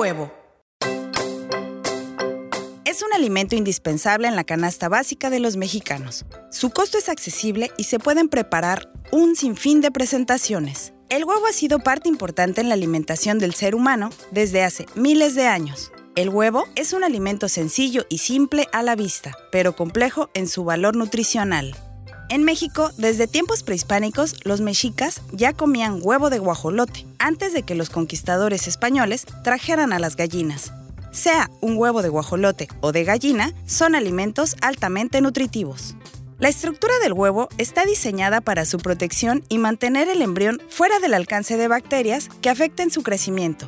huevo. Es un alimento indispensable en la canasta básica de los mexicanos. Su costo es accesible y se pueden preparar un sinfín de presentaciones. El huevo ha sido parte importante en la alimentación del ser humano desde hace miles de años. El huevo es un alimento sencillo y simple a la vista, pero complejo en su valor nutricional. En México, desde tiempos prehispánicos, los mexicas ya comían huevo de guajolote, antes de que los conquistadores españoles trajeran a las gallinas sea un huevo de guajolote o de gallina, son alimentos altamente nutritivos. La estructura del huevo está diseñada para su protección y mantener el embrión fuera del alcance de bacterias que afecten su crecimiento,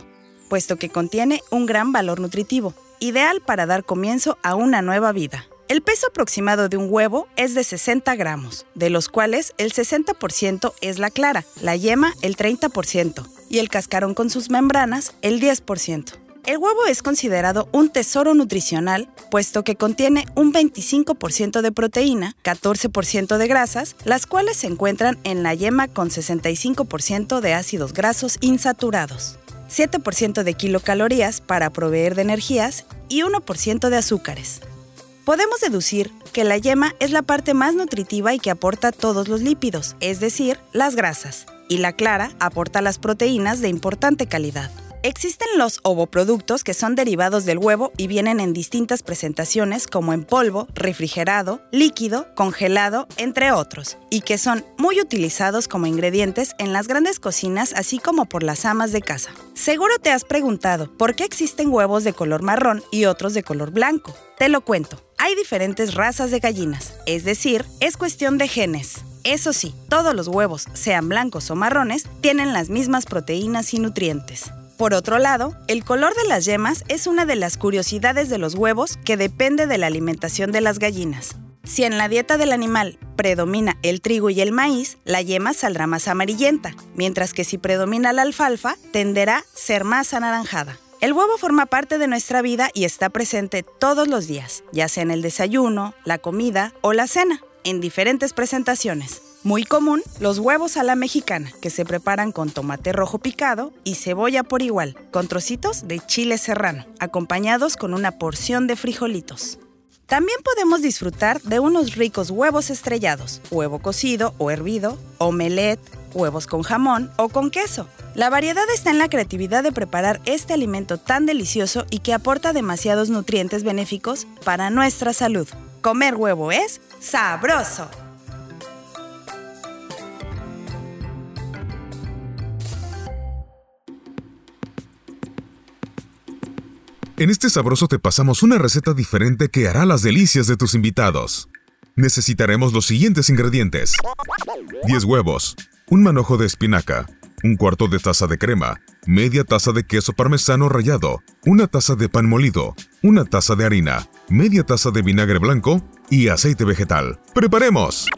puesto que contiene un gran valor nutritivo, ideal para dar comienzo a una nueva vida. El peso aproximado de un huevo es de 60 gramos, de los cuales el 60% es la clara, la yema el 30% y el cascarón con sus membranas el 10%. El huevo es considerado un tesoro nutricional, puesto que contiene un 25% de proteína, 14% de grasas, las cuales se encuentran en la yema con 65% de ácidos grasos insaturados, 7% de kilocalorías para proveer de energías y 1% de azúcares. Podemos deducir que la yema es la parte más nutritiva y que aporta todos los lípidos, es decir, las grasas, y la clara aporta las proteínas de importante calidad. Existen los ovoproductos que son derivados del huevo y vienen en distintas presentaciones como en polvo, refrigerado, líquido, congelado, entre otros, y que son muy utilizados como ingredientes en las grandes cocinas así como por las amas de casa. Seguro te has preguntado por qué existen huevos de color marrón y otros de color blanco. Te lo cuento. Hay diferentes razas de gallinas, es decir, es cuestión de genes. Eso sí, todos los huevos, sean blancos o marrones, tienen las mismas proteínas y nutrientes. Por otro lado, el color de las yemas es una de las curiosidades de los huevos que depende de la alimentación de las gallinas. Si en la dieta del animal predomina el trigo y el maíz, la yema saldrá más amarillenta, mientras que si predomina la alfalfa, tenderá a ser más anaranjada. El huevo forma parte de nuestra vida y está presente todos los días, ya sea en el desayuno, la comida o la cena, en diferentes presentaciones. Muy común, los huevos a la mexicana, que se preparan con tomate rojo picado y cebolla por igual, con trocitos de chile serrano, acompañados con una porción de frijolitos. También podemos disfrutar de unos ricos huevos estrellados, huevo cocido o hervido, omelette, huevos con jamón o con queso. La variedad está en la creatividad de preparar este alimento tan delicioso y que aporta demasiados nutrientes benéficos para nuestra salud. Comer huevo es sabroso. En este sabroso te pasamos una receta diferente que hará las delicias de tus invitados. Necesitaremos los siguientes ingredientes. 10 huevos, un manojo de espinaca, un cuarto de taza de crema, media taza de queso parmesano rallado, una taza de pan molido, una taza de harina, media taza de vinagre blanco y aceite vegetal. ¡Preparemos!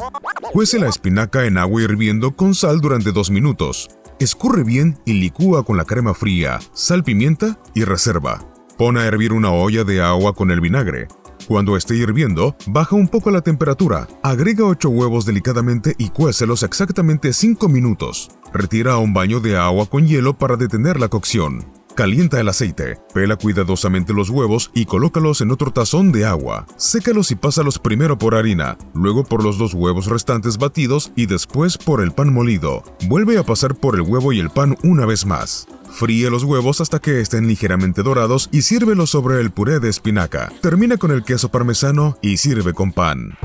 Cuece la espinaca en agua hirviendo con sal durante 2 minutos. Escurre bien y licúa con la crema fría, sal, pimienta y reserva. Pon a hervir una olla de agua con el vinagre. Cuando esté hirviendo, baja un poco la temperatura, agrega 8 huevos delicadamente y cuécelos exactamente 5 minutos. Retira un baño de agua con hielo para detener la cocción. Calienta el aceite, pela cuidadosamente los huevos y colócalos en otro tazón de agua. Sécalos y pásalos primero por harina, luego por los dos huevos restantes batidos y después por el pan molido. Vuelve a pasar por el huevo y el pan una vez más. Fríe los huevos hasta que estén ligeramente dorados y sírvelos sobre el puré de espinaca. Termina con el queso parmesano y sirve con pan.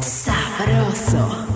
Sabroso.